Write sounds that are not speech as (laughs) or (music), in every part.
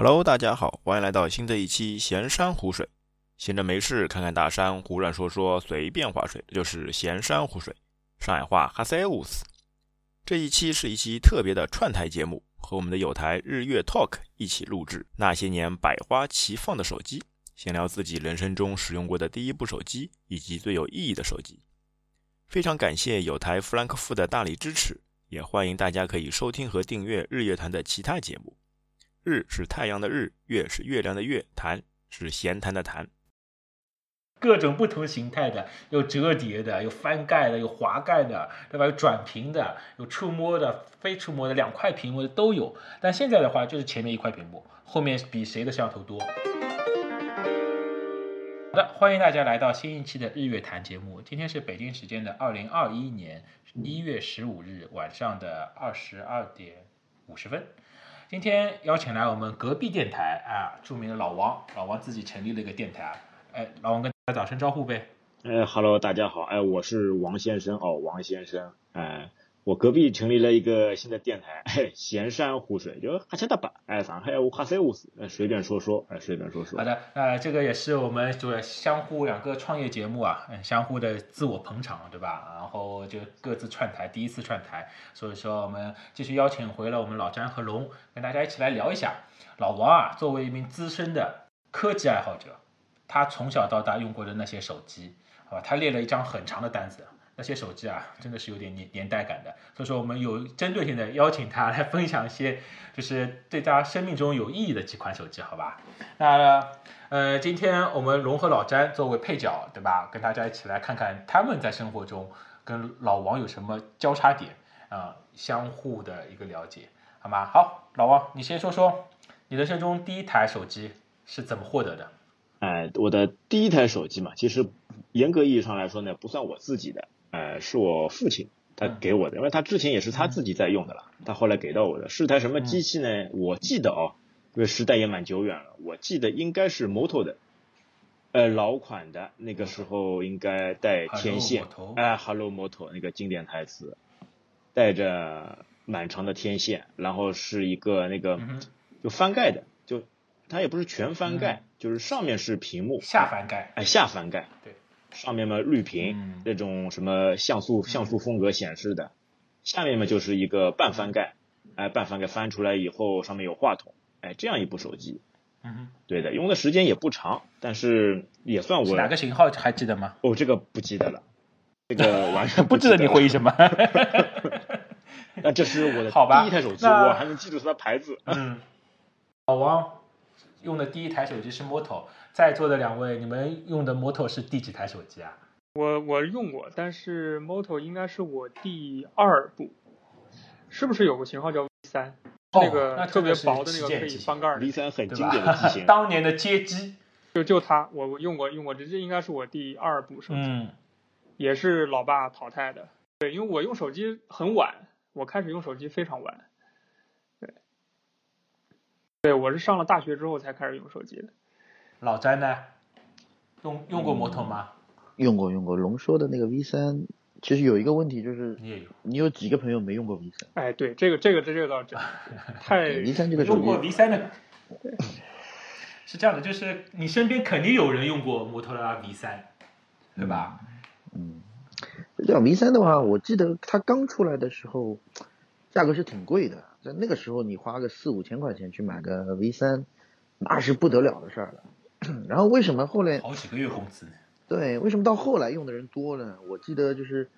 Hello，大家好，欢迎来到新的一期闲山湖水。闲着没事，看看大山，胡乱说说，随便划水，这就是闲山湖水。上海话哈塞乌斯。这一期是一期特别的串台节目，和我们的友台日月 Talk 一起录制。那些年百花齐放的手机，闲聊自己人生中使用过的第一部手机，以及最有意义的手机。非常感谢友台弗兰克福的大力支持，也欢迎大家可以收听和订阅日月潭的其他节目。日是太阳的日，月是月亮的月，谈是闲谈的谈。各种不同形态的，有折叠的，有翻盖的，有滑盖的，对吧？有转屏的，有触摸的，非触摸的，两块屏幕的都有。但现在的话，就是前面一块屏幕，后面比谁的摄像头多。好的，欢迎大家来到新一期的日月谈节目。今天是北京时间的二零二一年一月十五日晚上的二十二点五十分。今天邀请来我们隔壁电台啊，著名的老王，老王自己成立了一个电台。哎，老王跟大家打声招呼呗。哎，Hello，大家好，哎，我是王先生哦，王先生，哎。我隔壁成立了一个新的电台，闲山湖水，就哈切大巴，哎，上海话哈塞乌斯，随便说说，哎，随便说说。好的，呃，这个也是我们就是相互两个创业节目啊，嗯，相互的自我捧场，对吧？然后就各自串台，第一次串台，所以说我们继续邀请回了我们老詹和龙，跟大家一起来聊一下。老王啊，作为一名资深的科技爱好者，他从小到大用过的那些手机，好吧，他列了一张很长的单子。那些手机啊，真的是有点年年代感的，所以说我们有针对性的邀请他来分享一些，就是对他生命中有意义的几款手机，好吧？那呃，今天我们融合老詹作为配角，对吧？跟大家一起来看看他们在生活中跟老王有什么交叉点啊，相互的一个了解，好吗？好，老王，你先说说你人生中第一台手机是怎么获得的？哎，我的第一台手机嘛，其实严格意义上来说呢，不算我自己的。呃，是我父亲他给我的，因为他之前也是他自己在用的了，他后来给到我的。是台什么机器呢？我记得哦，因为时代也蛮久远了，我记得应该是摩托的，呃，老款的，那个时候应该带天线，哎，Hello 摩托那个经典台词，带着蛮长的天线，然后是一个那个就翻盖的，就它也不是全翻盖，就是上面是屏幕，下翻盖，哎，下翻盖，对。上面嘛绿屏，那种什么像素像素风格显示的，下面嘛就是一个半翻盖，哎，半翻盖翻出来以后上面有话筒，哎，这样一部手机，嗯，对的，用的时间也不长，但是也算我哪个型号还记得吗？哦，这个不记得了，这个完全不记得 (laughs) 你回忆什么？(laughs) 那这是我的第一台手机，我还能记住它的牌子。嗯，老王用的第一台手机是 Moto。在座的两位，你们用的 Moto 是第几台手机啊？我我用过，但是 Moto 应该是我第二部，是不是有个型号叫 V 三？那个特别薄的那个可以翻盖的 V 三很经典的机型，(laughs) 当年的街机，(laughs) 就就它，我我用过用过，这这应该是我第二部手机，嗯，也是老爸淘汰的。对，因为我用手机很晚，我开始用手机非常晚，对，对我是上了大学之后才开始用手机的。老詹呢？用用过摩托吗？用过用过。龙说的那个 V 三，其实有一个问题就是，你也有，你有几个朋友没用过 V 三？哎，对，这个这个这这个倒真 (laughs) 太 V 三这个用过 V 三的，是这样的，就是你身边肯定有人用过摩托罗拉 V 三，对吧？嗯，这样 V 三的话，我记得它刚出来的时候，价格是挺贵的，在那个时候你花个四五千块钱去买个 V 三，那是不得了的事儿了。(clears throat) 然后为什么后来好几个月工资？对，为什么到后来用的人多呢？我记得就是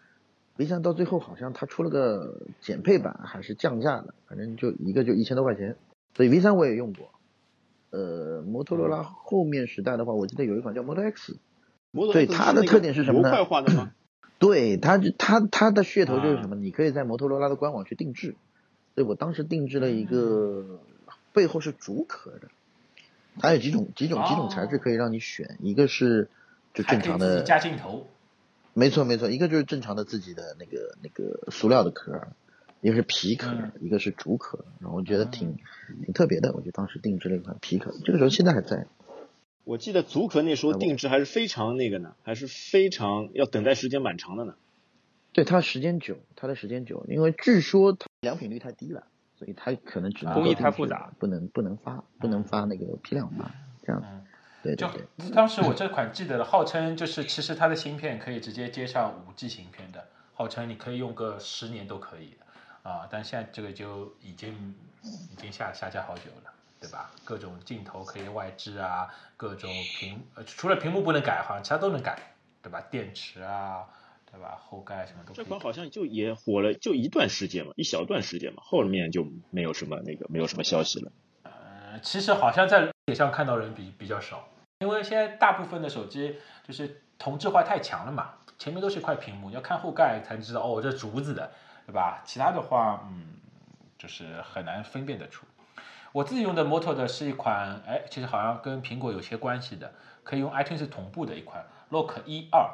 ，V 三到最后好像它出了个减配版还是降价的，反正就一个就一千多块钱。所以 V 三我也用过。呃，摩托罗拉后面时代的话，我记得有一款叫 Model X。对它的特点是什么呢？化的吗？(clears throat) 对，它就它它的噱头就是什么？你可以在摩托罗拉的官网去定制。所以我当时定制了一个，背后是竹壳的。它有几种几种几种材质可以让你选，一个是就正常的加镜头，没错没错，一个就是正常的自己的那个那个塑料的壳，一个是皮壳，一个是竹壳，然后我觉得挺挺特别的，我就当时定制了一款皮壳，这个时候现在还在。我记得竹壳那时候定制还是非常那个呢，还是非常要等待时间蛮长的呢。对它时间久，它的时间久，因为据说它良品率太低了，所以它可能只能工艺太复杂，不能不能发不能发那个批量发这样子嗯。对就当时我这款记得了，号称就是其实它的芯片可以直接接上五 G 芯片的，号称你可以用个十年都可以啊。但现在这个就已经已经下下架好久了，对吧？各种镜头可以外置啊，各种屏呃除了屏幕不能改，好像其他都能改，对吧？电池啊，对吧？后盖什么都。这款好像就也火了就一段时间嘛，一小段时间嘛，后面就没有什么那个没有什么消息了。呃，其实好像在铁上看到人比比较少，因为现在大部分的手机就是同质化太强了嘛，前面都是一块屏幕，你要看后盖才知道哦，这竹子的，对吧？其他的话，嗯，就是很难分辨得出。我自己用的 Moto 的是一款，哎，其实好像跟苹果有些关系的，可以用 iTunes 同步的一款 Lock 一二，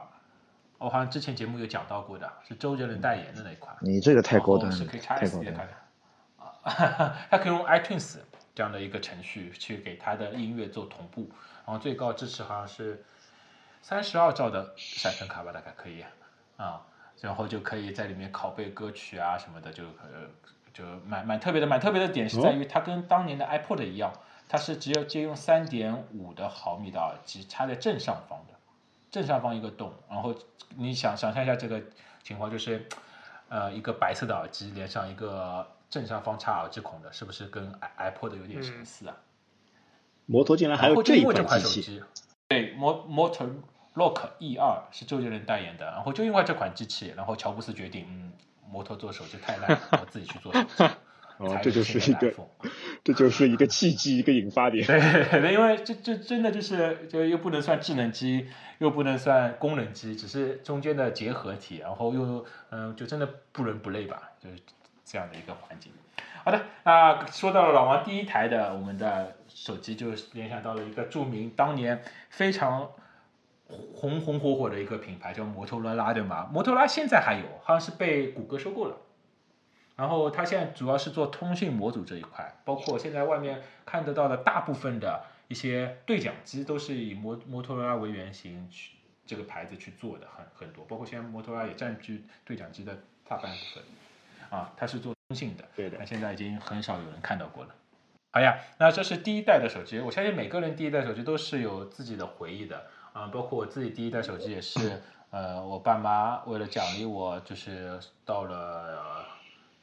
我好像之前节目有讲到过的，是周杰伦代言的那一款。你这个太高端了是可以插太 SD 高端了的看的。啊，它可以用 iTunes 这样的一个程序去给它的音乐做同步，然后最高支持好像是三十二兆的闪存卡吧，大概可以啊，然后就可以在里面拷贝歌曲啊什么的，就呃就蛮蛮特别的，蛮特别的点是在于它跟当年的 iPod 一样，它是只有借用三点五的毫米的耳机插在正上方的，正上方一个洞，然后你想想象一下这个情况，就是呃一个白色的耳机连上一个正上方插耳机孔的，是不是跟 i iPod 有点相似啊？摩托竟然还有这一款手机，对，Mo Motor Lock E 二是周杰伦代言的，然后就因为这款机器，然后乔布斯决定，嗯，摩托做手机太烂了，我自己去做手机。(laughs) 哦，这就是一个 (laughs) 这就是一个契机，一个引发点。对，(laughs) 因为这这真的就是就又不能算智能机，又不能算功能机，只是中间的结合体，然后又嗯，就真的不伦不类吧，就是这样的一个环境。好的，那说到了老王第一台的我们的手机，就联想到了一个著名当年非常红红火火的一个品牌，叫摩托罗拉，对吗？摩托罗拉现在还有，好像是被谷歌收购了。然后它现在主要是做通讯模组这一块，包括现在外面看得到的大部分的一些对讲机都是以摩摩托罗拉为原型去这个牌子去做的，很很多，包括现在摩托罗拉也占据对讲机的大半部分，啊，它是做通信的，对的那现在已经很少有人看到过了。好呀，那这是第一代的手机，我相信每个人第一代手机都是有自己的回忆的啊，包括我自己第一代手机也是，呃，我爸妈为了奖励我，就是到了、呃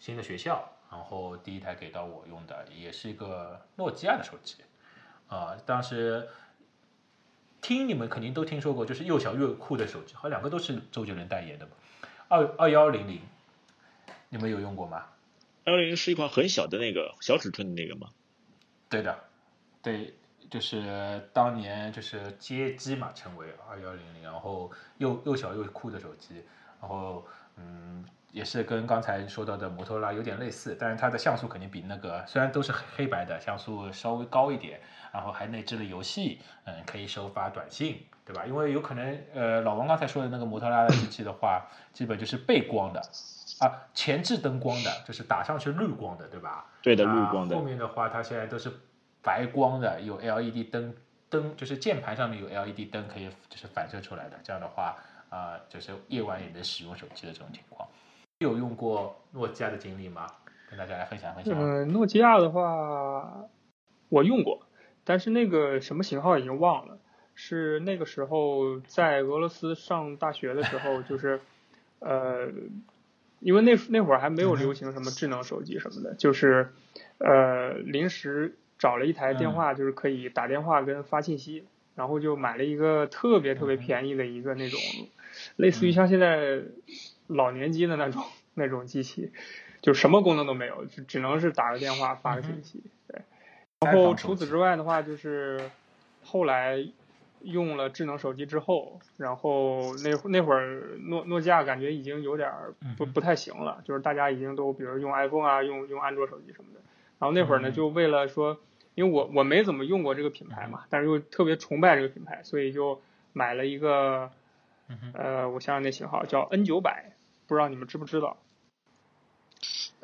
新的学校，然后第一台给到我用的，也是一个诺基亚的手机，啊、当时听你们肯定都听说过，就是又小又酷的手机，好像两个都是周杰伦代言的嘛，二二幺零零，你们有用过吗？二幺零零是一款很小的那个小尺寸的那个吗？对的，对，就是当年就是街机嘛，称为二幺零零，然后又又小又酷的手机，然后嗯，也是跟刚才说到的摩托罗拉有点类似，但是它的像素肯定比那个虽然都是黑黑白的，像素稍微高一点，然后还内置了游戏，嗯，可以收发短信，对吧？因为有可能呃，老王刚才说的那个摩托罗拉的机器的话，基本就是背光的。啊，前置灯光的，就是打上去绿光的，对吧？对的，啊绿光的后。面的话，它现在都是白光的，有 LED 灯灯，就是键盘上面有 LED 灯可以就是反射出来的。这样的话，啊、就是夜晚也能使用手机的这种情况。有用过诺基亚的经历吗？跟大家来分享分享。嗯，诺基亚的话，我用过，但是那个什么型号已经忘了。是那个时候在俄罗斯上大学的时候，就是 (laughs) 呃，因为那那会儿还没有流行什么智能手机什么的，就是呃临时找了一台电话，就是可以打电话跟发信息，然后就买了一个特别特别便宜的一个那种，类似于像现在老年机的那种 (laughs) 那种机器，就什么功能都没有，就只能是打个电话发个信息。对，然后除此之外的话，就是后来用了智能手机之后，然后那那会儿诺诺基亚感觉已经有点儿不不太行了，就是大家已经都比如用 iPhone 啊，用用安卓手机什么的。然后那会儿呢，就为了说，因为我我没怎么用过这个品牌嘛，但是又特别崇拜这个品牌，所以就买了一个，呃，我想想那型号叫 N 九百，不知道你们知不知道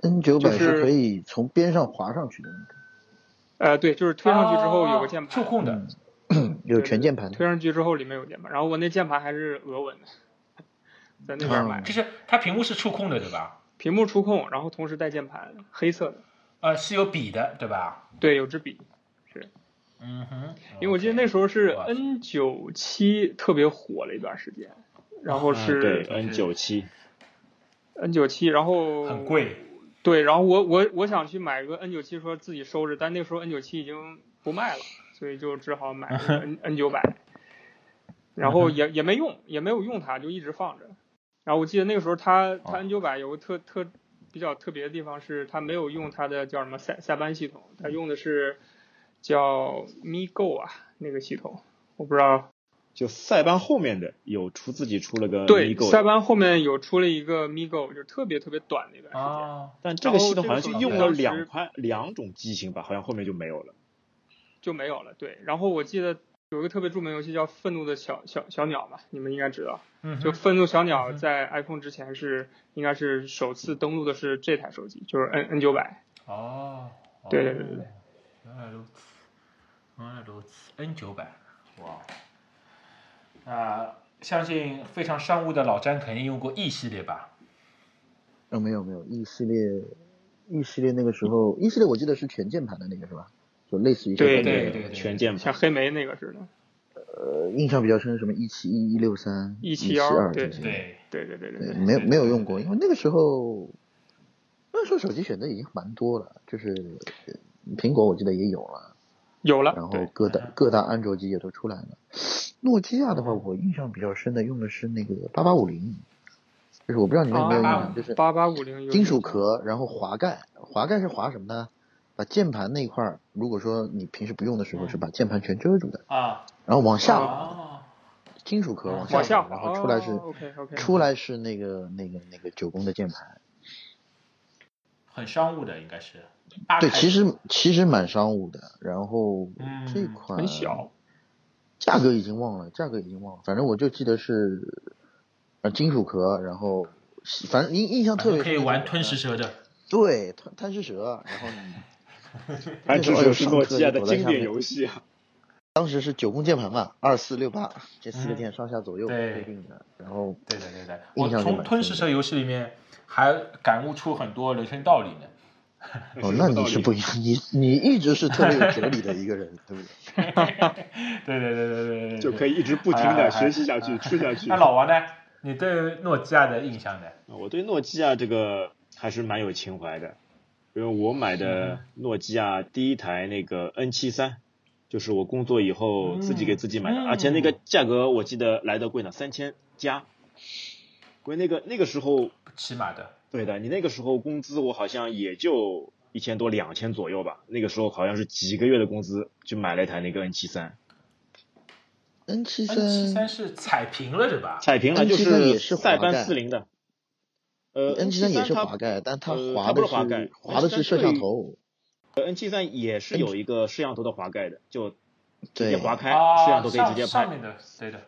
？N 九百就是是可以从边上滑上去的那个，呃，对，就是推上去之后有个键盘，触控的，嗯，有全键盘。推上去之后里面有键盘，然后我那键盘还是俄文的，在那边买的，就是它屏幕是触控的，对吧？屏幕触控，然后同时带键盘，黑色的。呃，是有笔的，对吧？对，有支笔。嗯哼，因为我记得那时候是 N 九七特别火了一段时间，然后是对是 N 九七，N 九七，然后很贵。对，然后我我我想去买个 N 九七，说自己收着，但那时候 N 九七已经不卖了，所以就只好买 (laughs) N N 九百，然后也也没用，也没有用它，就一直放着。然后我记得那个时候它它哦 N 九百有个特特比较特别的地方是，它没有用它的叫什么塞塞班系统，它用的是叫 MiGo 啊那个系统，我不知道就塞班后面的有出自己出了个对塞班后面有出了一个 MiGo，就特别特别短的一段时间，哦，但这个系统好像就用了两款两种机型吧，好像后面就没有了。就没有了。对，然后我记得有一个特别著名游戏叫《愤怒的小小小鸟》嘛，你们应该知道。嗯，就愤怒小鸟在 iPhone 之前是应该是首次登录的是这台手机，就是 N N 九百。哦，对对对对原来如此，原来如此，N 九百，哇，那相信非常商务的老詹肯定用过 E 系列吧？哦，没有没有，E 系列，E 系列那个时候，E 系列我记得是全键盘的那个是吧？就类似于对对对对，全键盘像黑莓那个似的。呃，印象比较深什么一七一、一六三、一七二172对这些，对，对对对对。没有没有用过，因为那个时候，那时候手机选择已经蛮多了，就是呃苹果我记得也有了，有了。然后各大各大安卓机也都出来了。诺基亚的话，我印象比较深的用的是那个八八五零，就是我不知道你们有没有印象，就是八八五零金属壳，然后滑盖，滑盖是滑什么呢？把键盘那块儿，如果说你平时不用的时候，是把键盘全遮住的，啊，然后往下金属壳往往下，然后出来是。出来是那个那个那个九宫的键盘。很商务的应该是。对，其实其实蛮商务的。然后嗯这款很小，价格已经忘了，价格已经忘了，反正我就记得是呃金属壳，然后反正印印象特别可以玩吞食蛇的。对贪贪吃蛇，然后你贪吃蛇是诺基亚的经典游戏啊。当时是九宫键盘嘛，二四六八这四个键上下左右对对应的，然后对的对的，我从吞食蛇游戏里面还感悟出很多人生道理呢。哦，那你是不一样，(laughs) 你你一直是特别有哲理的一个人，对不对？(laughs) 对对对对对对，就可以一直不停的学习下去，吃下去。那老王呢？你对诺基亚的印象呢？我对诺基亚这个还是蛮有情怀的，因为我买的诺基亚第一台那个 N 七三，就是我工作以后自己给自己买的，嗯而且那个价格我记得来的贵呢，三千加。因为那个那个时候，起码的，对的，你那个时候工资我好像也就一千多、两千左右吧。那个时候好像是几个月的工资就买了一台那个 N 七三，N 七 N 七三三是踩平了是吧？踩平了就 N73 也是塞班四零的。呃 N 七三也是它滑盖，但它滑的不是滑盖滑的是摄像头，N 七三也是有一个摄像头的滑盖的，就直对接滑开，啊，摄像头可以直接拍。上上面的，对的。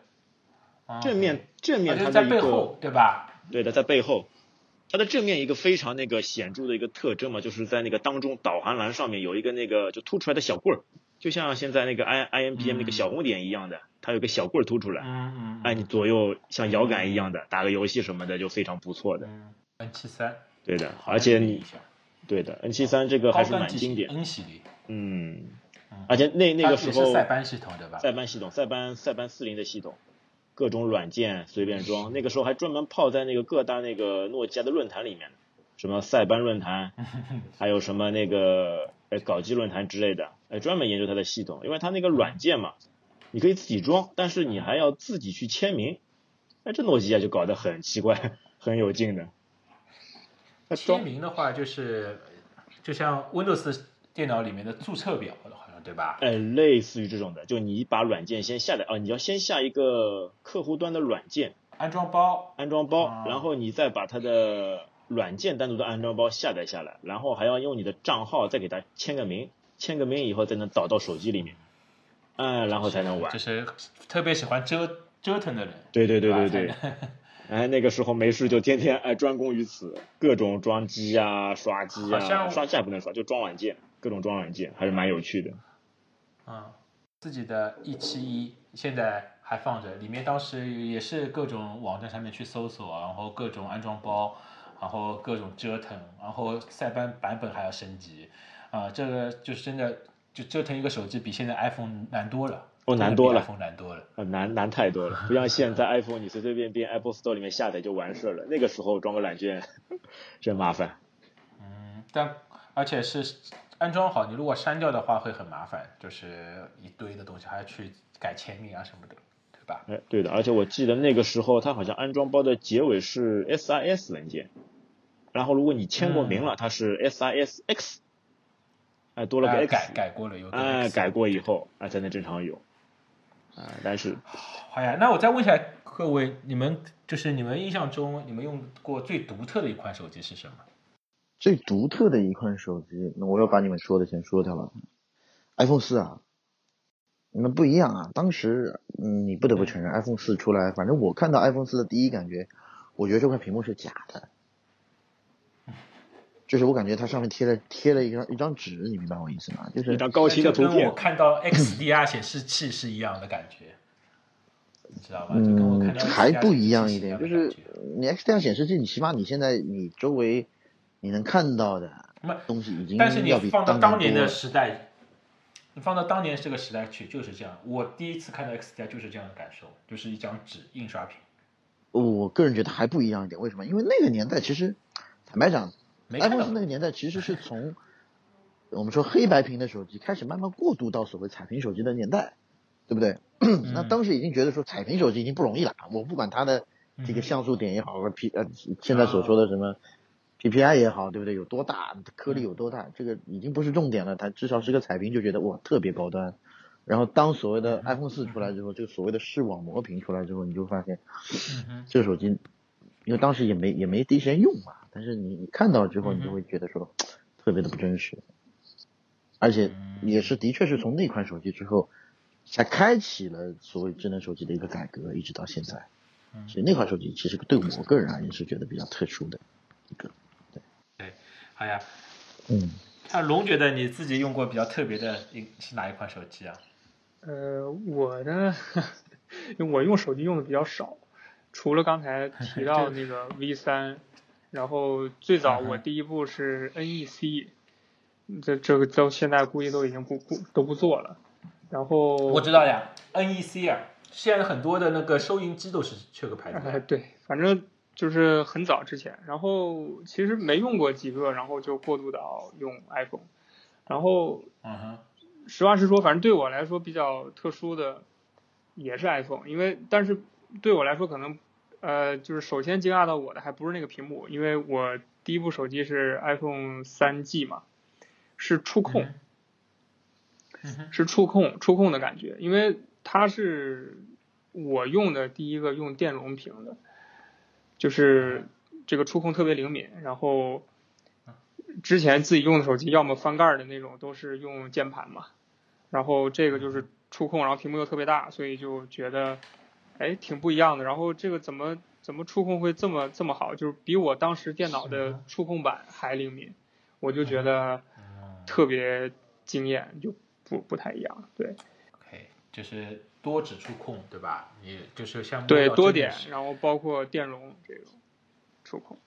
啊正面正面它在它的一个背后，对吧？对的，在背后，它的正面一个非常那个显著的一个特征嘛，就是在那个当中导航栏上面有一个那个就凸出来的小棍儿，就像现在那个 i i m p m 那个小红点一样的，它有个小棍儿凸出来，嗯嗯。哎，你左右像摇杆一样的打个游戏什么的就非常不错的。嗯，N 七三，对的，而且你对的 N 七三这个还是蛮经典，N 系列，嗯嗯，而且那那个时候塞班系统对吧？塞班系统，塞班塞班四零的系统，各种软件随便装。(laughs) 那个时候还专门泡在那个各大那个诺基亚的论坛里面，什么塞班论坛，(laughs) 还有什么那个呃搞基论坛之类的，呃专门研究它的系统，因为它那个软件嘛，你可以自己装，但是你还要自己去签名。哎，这诺基亚就搞得很奇怪，(laughs) 很有劲的。它签装名的话，就是就像 Windows 电脑里面的注册表，好像对吧？哎，类似于这种的，就你把软件先下载啊，你要先下一个客户端的软件，安装包，安装包，啊然后你再把它的软件单独的安装包下载下来，然后还要用你的账号再给它签个名，签个名以后才能导到手机里面，嗯，然后才能玩就。是特别喜欢折折腾的人。对对对对对，(laughs) 哎，那个时候没事就天天哎专攻于此，各种装机啊、刷机啊，好刷机还不能刷，就装软件，各种装软件，还是蛮有趣的。嗯，自己的一七一现在还放着，里面当时也是各种网站上面去搜索，然后各种安装包，然后各种折腾，然后塞班版本还要升级，啊，这个就是真的就折腾一个手机比现在 iPhone 难多了，哦难多了，iPhone 难多了。呃，难难太多了，不像现在 iPhone 你随随便便 Apple Store 里面下载就完事了，那个时候装个软件 (laughs) 真麻烦。嗯，但而且是安装好，你如果删掉的话会很麻烦，就是一堆的东西还要去改签名啊什么的，对吧？哎，对的，而且我记得那个时候它好像安装包的结尾是 SIS 文件，然后如果你签过名了，它是 SISX，哎，多了个哎 X，改改过了有个哎，改过以后啊才能正常用，啊，但是好呀，那我再问一下各位，你们就是你们印象中你们用过最独特的一款手机是什么？最独特的一款手机，那我要把你们说的先说掉了。iPhone 四啊，你们不一样啊。当时，嗯，你不得不承认，iPhone 四出来，反正我看到 iPhone 四的第一感觉，我觉得这块屏幕是假的，就是我感觉它上面贴了贴了一张一张纸，你明白我意思吗？就是一张高清的图片就跟我，看到 XDR 显示器是一样的感觉，你知道吧？就跟我看嗯，还不一样一点，就是你 XDR 显示器，你起码你现在你周围你能看到的东西已经但是你要比放到当年的时代，你放到当年这个时代去就是这样。我第一次看到 XDR 就是这样的感受，就是一张纸印刷品，我个人觉得还不一样一点，为什么？因为那个年代其实，坦白讲，iPhone 那个年代其实是从我们说黑白屏的手机开始慢慢过渡到所谓彩屏手机的年代，对不对？嗯那当时已经觉得说彩屏手机已经不容易了，我不管它的这个嗯像素点也好，P 呃现在所说的什么 PPI 也好，对不对？有多大颗粒有多大，这个已经不是重点了，它至少是个彩屏就觉得哇特别高端。然后当所谓的 iPhone 四出来之后，这个所谓的视网膜屏出来之后，你就发现这个手机，因为当时也没也没第一时间用嘛，但是你你看到之后，你就会觉得说特别的不真实，而且也是的确是从那款手机之后，才开启了所谓智能手机的一个改革，一直到现在。嗯。所以那款手机其实对我个人而言是觉得比较特殊的一个，对，好呀。嗯，那龙觉得你自己用过比较特别的一是哪一款手机啊？呃，我呢，因 (laughs) 为我用手机用的比较少，除了刚才提到 (laughs) 那个 V 三，然后最早我第一部是 NEC，这这个到现在估计都已经不不都不做了。然后我知道呀，NEC 啊，现在很多的那个收银机都是这个牌子哎，的。对，反正就是很早之前，然后其实没用过几个，然后就过渡到用 iPhone，然后嗯哼，实话实说，反正对我来说比较特殊的也是 iPhone，因为但是对我来说可能呃就是首先惊讶到我的还不是那个屏幕，因为我第一部手机是 iPhone 三 G 嘛，是触控，是触控触控的感觉，因为它是我用的第一个用电容屏的，就是这个触控特别灵敏，然后之前自己用的手机要么翻盖儿的那种都是用键盘嘛，然后这个就是触控，然后屏幕又特别大，所以就觉得哎挺不一样的。然后这个怎么怎么触控会这么这么好，就是比我当时电脑的触控板还灵敏，我就觉得嗯。特别惊艳，就不不太一样，对。，OK，就是多指触控，对吧？你就是像对，多点然后包括电容这种触控。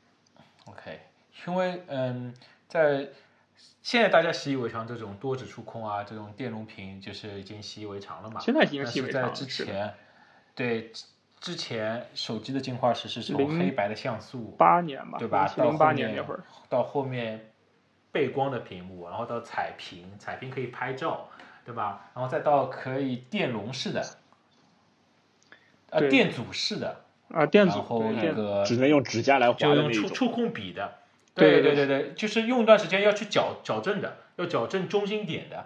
OK，因为嗯，在现在大家习以为常这种多指触控啊，这种电容屏就是已经习以为常了嘛。现在已经习以为常了。是在之前，对之之前手机的进化史是从零黑白的像素，八年吧，对吧？七零八到后面年那会儿，到后面背光的屏幕，然后到彩屏，彩屏可以拍照，对吧？然后再到可以电容式的，呃，电阻式的，啊，电阻然后那个只能用指甲来划就。用触触控笔的，对对对对对，就是用一段时间要去矫矫正的，要矫正中心点的，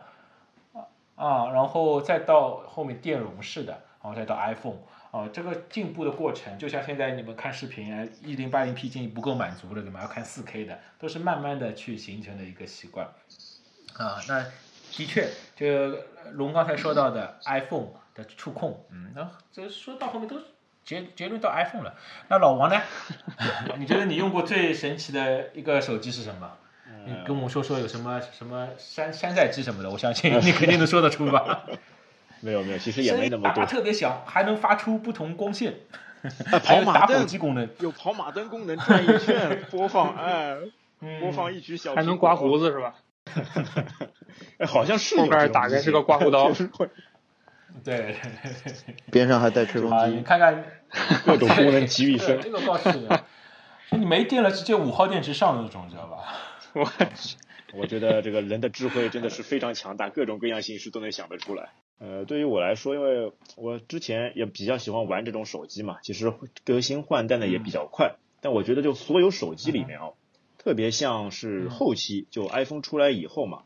啊，然后再到后面电容式的，然后再到 iPhone，啊，这个进步的过程，就像现在你们看视频啊，一零八零 P 已经不够满足了，对吗？要看四 K 的，都是慢慢的去形成的一个习惯，啊，那的确，就龙刚才说到的 iPhone 的触控，嗯，那这说到后面都是结结论到 iPhone 了。那老王呢？(laughs) 你觉得你用过最神奇的一个手机是什么？你跟我们说说有什么什么山山寨机什么的，我相信 (laughs) 你肯定能说得出吧？(laughs) 没有没有，其实也没那么多。特别响，还能发出不同光线。哎，还有打火跑马灯机功能，有跑马灯功能，转一圈播放，哎，播放一一曲小还能刮胡子是吧？哎，好像是有后边这种机器打开是个刮胡刀 (laughs) (laughs) 对对对对对边上还带吹风机，看看 (laughs) 各种功能集于一身这。个倒是你没电了，直接五号电池上的那种，知道吧？我去，我觉得这个人的智慧真的是非常强大，各种各样形式都能想得出来。呃，对于我来说，因为我之前也比较喜欢玩这种手机嘛，其实更新换代呢也比较快。但我觉得就所有手机里面哦，特别像是后期就 iPhone 出来以后嘛，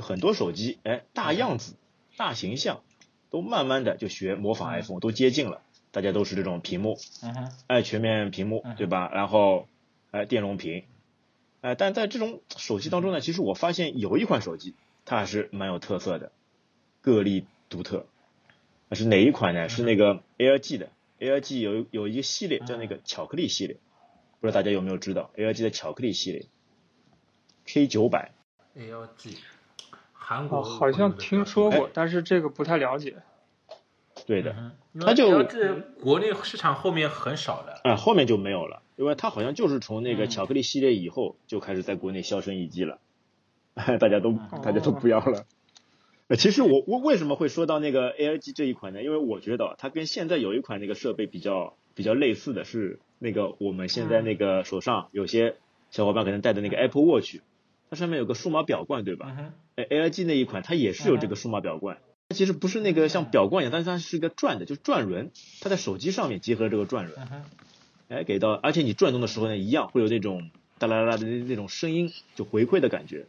就很多手机哎大样子、大形象，都慢慢的就学模仿 iPhone，都接近了。大家都是这种屏幕，哎，全面屏幕，对吧？然后，哎，电容屏，哎，但在这种手机当中呢，其实我发现有一款手机，它还是蛮有特色的，个例独特。那是哪一款呢？是那个 LG 的，LG 有有一个系列叫那个巧克力系列，不知道大家有没有知道 LG 的巧克力系列 K 九百，ALG，韩国哦，好像听说过，但是这个不太了解。对的，嗯，它就这国内市场后面很少的，嗯，后面就没有了，因为它好像就是从那个嗯巧克力系列以后就开始在国内销声匿迹了，大家都大家都不要了。呃，其实我我为什么会说到那个 ALG 这一款呢？因为我觉得它跟现在有一款那个设备比较比较类似的是那个我们现在那个手上有些小伙伴可能戴的那个 Apple Watch，它上面有个数码表冠，对吧？，LG 那一款它也是有这个数码表冠，它其实不是那个像表冠一样，但是它是一个转的，就是转轮，它在手机上面结合了这个转轮。哎，给到，而且你转动的时候呢，一样会有那种哒啦啦的那那种声音，就回馈的感觉。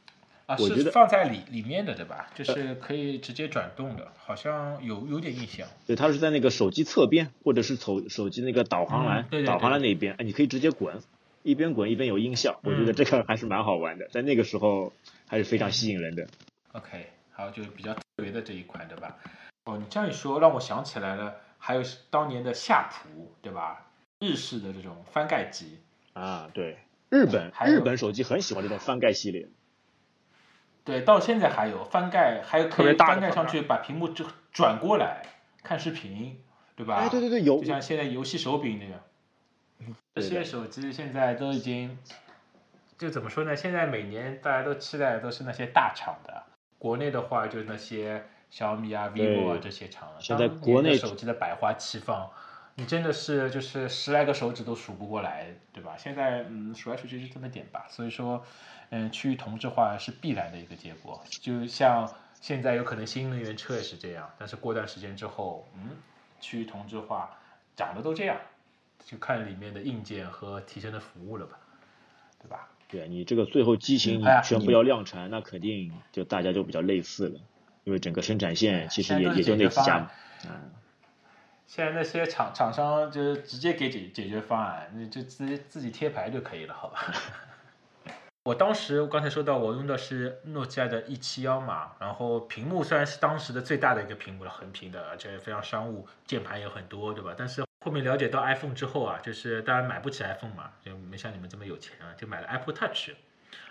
啊，我觉得是放在里里面的对吧？就是可以直接转动的，好像有有点印象。对，它是在那个手机侧边，或者是手手机那个导航栏、嗯对对对导航栏那边，哎，你可以直接滚，一边滚一边有音效，我觉得嗯这个还是蛮好玩的，在那个时候还是非常吸引人的。OK，还有就是比较特别的这一款，对吧？哦，你这样一说，让我想起来了，还有当年的夏普，对吧？日式的这种翻盖机，啊，对，日本还日本手机很喜欢这种翻盖系列。对，到现在还有翻盖，还有可以特别大翻盖上去把屏幕就转过来看视频，对吧？哎，对对对，有就像现在游戏手柄那个，(laughs) 这些手机现在都已经，就怎么说呢？现在每年大家都期待的都是那些大厂的，国内的话就是那些小米啊、vivo 啊这些厂了。现在国内手机的百花齐放，你真的是就是十来个手指都数不过来，对吧？现在嗯，数来数去就这么点吧。所以说，嗯，区域同质化是必然的一个结果。就像现在有可能新能源车也是这样，但是过段时间之后，嗯，区域同质化，长得都这样，就看里面的硬件和提升的服务了吧，对吧？对你这个最后机型你全部要量产，那肯定就大家就比较类似了，因为整个生产线其实也也就那几家。嗯，现在那些厂厂商就是直接给解解决方案，你就自己自己贴牌就可以了，好吧？(laughs) 我当时我刚才说到，我用的是诺基亚的 E 七幺嘛，然后屏幕虽然是当时的最大的一个屏幕了，横屏的，而且非常商务，键盘也很多，对吧？但是后面了解到 iPhone 之后啊，就是当然买不起 iPhone 嘛，就没像你们这么有钱啊，就买了 Apple Touch。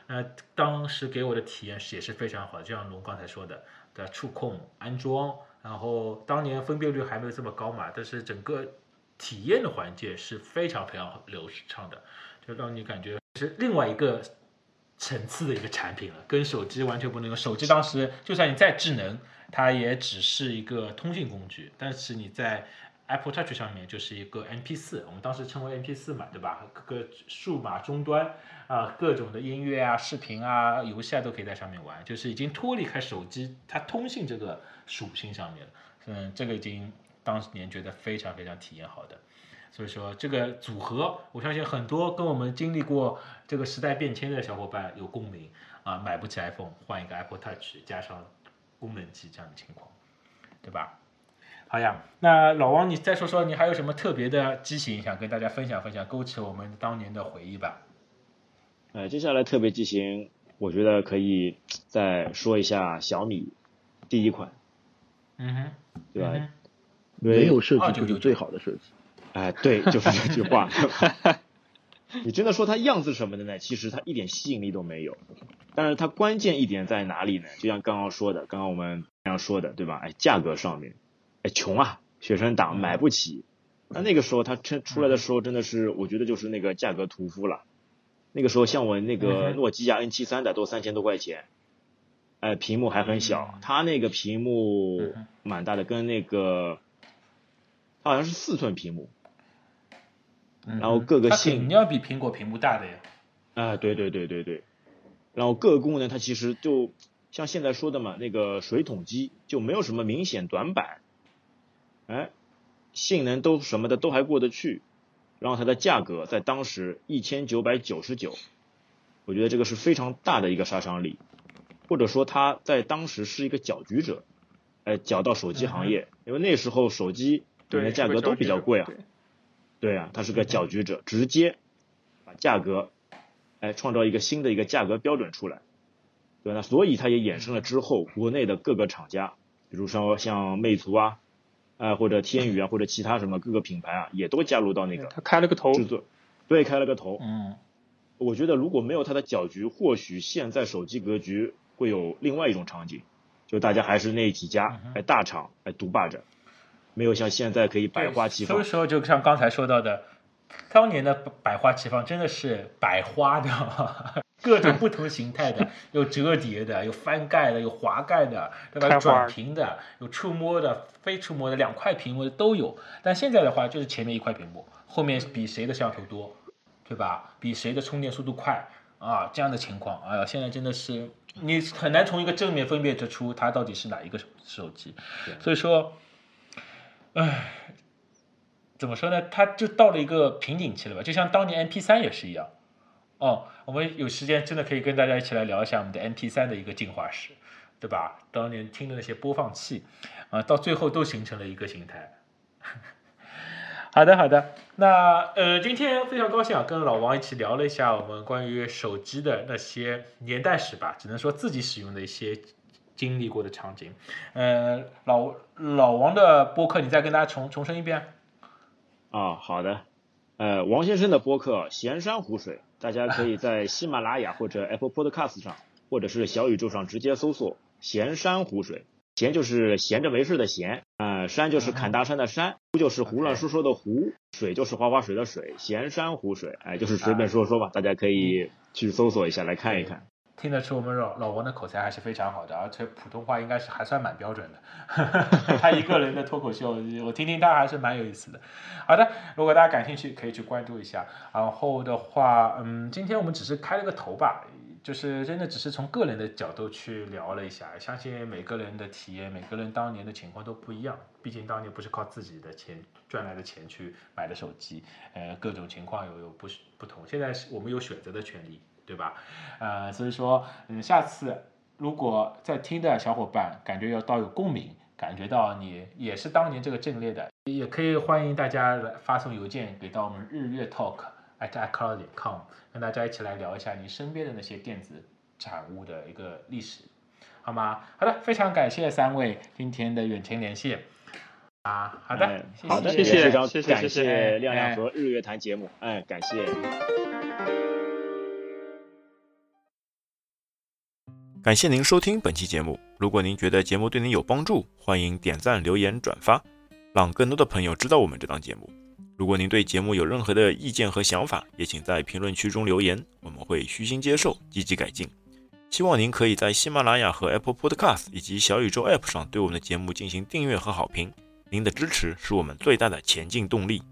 那当时给我的体验是也是非常好，就像龙刚才说的，对吧？触控、安装，然后当年分辨率还没有这么高嘛，但是整个体验的环节是非常非常流畅的，就让你感觉是另外一个层次的一个产品了，跟手机完全不能用。手机当时就算你再智能，它也只是一个通讯工具，但是你在 Apple Touch 上面就是一个 MP 4我们当时称为 MP 4嘛，对吧？各个数码终端啊、各种的音乐啊、视频啊、游戏啊都可以在上面玩，就是已经脱离开手机它通信这个属性上面了。嗯，这个已经当年觉得非常非常体验好的。所以说这个组合，我相信很多跟我们经历过这个时代变迁的小伙伴有共鸣啊，买不起 iPhone 换一个 Apple Touch 加上功能机这样的情况，对吧？好呀，那老王你再说说你还有什么特别的机型想跟大家分享分享，勾起我们当年的回忆吧？呃，接下来特别机型，我觉得可以再说一下小米第一款，嗯哼，对吧？没有设计就是最好的设计。哎，对，就是这句话。(laughs) 你真的说它样子什么的呢？其实它一点吸引力都没有。但是它关键一点在哪里呢？就像刚刚说的，刚刚我们这样说的，对吧？哎，价格上面，哎，穷啊，学生党买不起。那那个时候他出出来的时候，真的是我觉得就是那个价格屠夫了。那个时候像我那个诺基亚 N 七三的都三千多块钱，哎，屏幕还很小，他那个屏幕蛮大的，跟那个好像是四寸屏幕，然后各个性能要比苹果屏幕大的呀。啊，对对对对对，然后各个功能它其实就像现在说的嘛，那个水桶机就没有什么明显短板，哎，性能都什么的都还过得去。然后它的价格在当时一千九百九十九，我觉得这个是非常大的一个杀伤力，或者说它在当时是一个搅局者，哎，搅到手机行业，因为那时候手机的价格都比较贵啊，对啊，它是个搅局者，直接把价格，哎，创造一个新的一个价格标准出来，对那所以它也衍生了之后国内的各个厂家，比如说像魅族啊。啊，或者天宇啊，或者其他什么各个品牌啊，也都加入到那个。他开了个头。制作，对，开了个头。嗯。我觉得如果没有他的搅局，或许现在手机格局会有另外一种场景，就大家还是那几家哎大厂哎独霸着，没有像现在可以百花齐放。所以说，就像刚才说到的，当年的百花齐放真的是百花的。各种不同形态的，有折叠的，有翻盖的，有滑盖的，对吧？转屏的，有触摸的，非触摸的，两块屏幕的都有。但现在的话，就是前面一块屏幕，后面比谁的摄像头多，对吧？比谁的充电速度快啊？这样的情况，哎呀，现在真的是你很难从一个正面分辨得出它到底是哪一个手机。所以说，唉，怎么说呢？它就到了一个瓶颈期了吧？就像当年 MP 三也是一样。哦，我们有时间真的可以跟大家一起来聊一下我们的 MP 三的一个进化史，对吧？当年听的那些播放器，啊，到最后都形成了一个形态。(laughs) 好的，好的，那呃，今天非常高兴啊，跟老王一起聊了一下我们关于手机的那些年代史吧，只能说自己使用的一些经历过的场景。呃，老老王的播客，你再跟大家重重申一遍。啊，好的。呃，王先生的播客《闲山湖水》。大家可以在喜马拉雅或者 Apple Podcast 上，或者是小宇宙上直接搜索“闲山湖水”。闲就是闲着没事的闲，呃，山就是砍大山的山，湖就是胡乱说说的湖，水就是花花水的水，闲山湖水，哎，就是随便说说吧。大家可以去搜索一下来看一看。听得出我们老老王的口才还是非常好的，而且普通话应该是还算蛮标准的。(laughs) 他一个人的脱口秀，我听听他还是蛮有意思的。好的，如果大家感兴趣，可以去关注一下。然后的话，嗯，今天我们只是开了个头吧，就是真的只是从个人的角度去聊了一下。相信每个人的体验，每个人当年的情况都不一样。毕竟当年不是靠自己的钱赚来的钱去买的手机，呃，各种情况有有不不同。现在是我们有选择的权利。对吧？呃，所以说，嗯，下次如果在听的小伙伴感觉要到有共鸣，感觉到你也是当年这个阵列的，也可以欢迎大家来发送邮件给到我们日月 talk at icloud 点 com，跟大家一起来聊一下你身边的那些电子产物的一个历史，好吗？好的，非常感谢三位今天的远程连线啊，好的，好的，谢谢，谢谢，谢谢亮亮和日月谈节目，哎，感谢。感谢您收听本期节目。如果您觉得节目对您有帮助，欢迎点赞、留言、转发，让更多的朋友知道我们这档节目。如果您对节目有任何的意见和想法，也请在评论区中留言，我们会虚心接受，积极改进。希望您可以在喜马拉雅和 Apple Podcast 以及小宇宙 App 上对我们的节目进行订阅和好评。您的支持是我们最大的前进动力。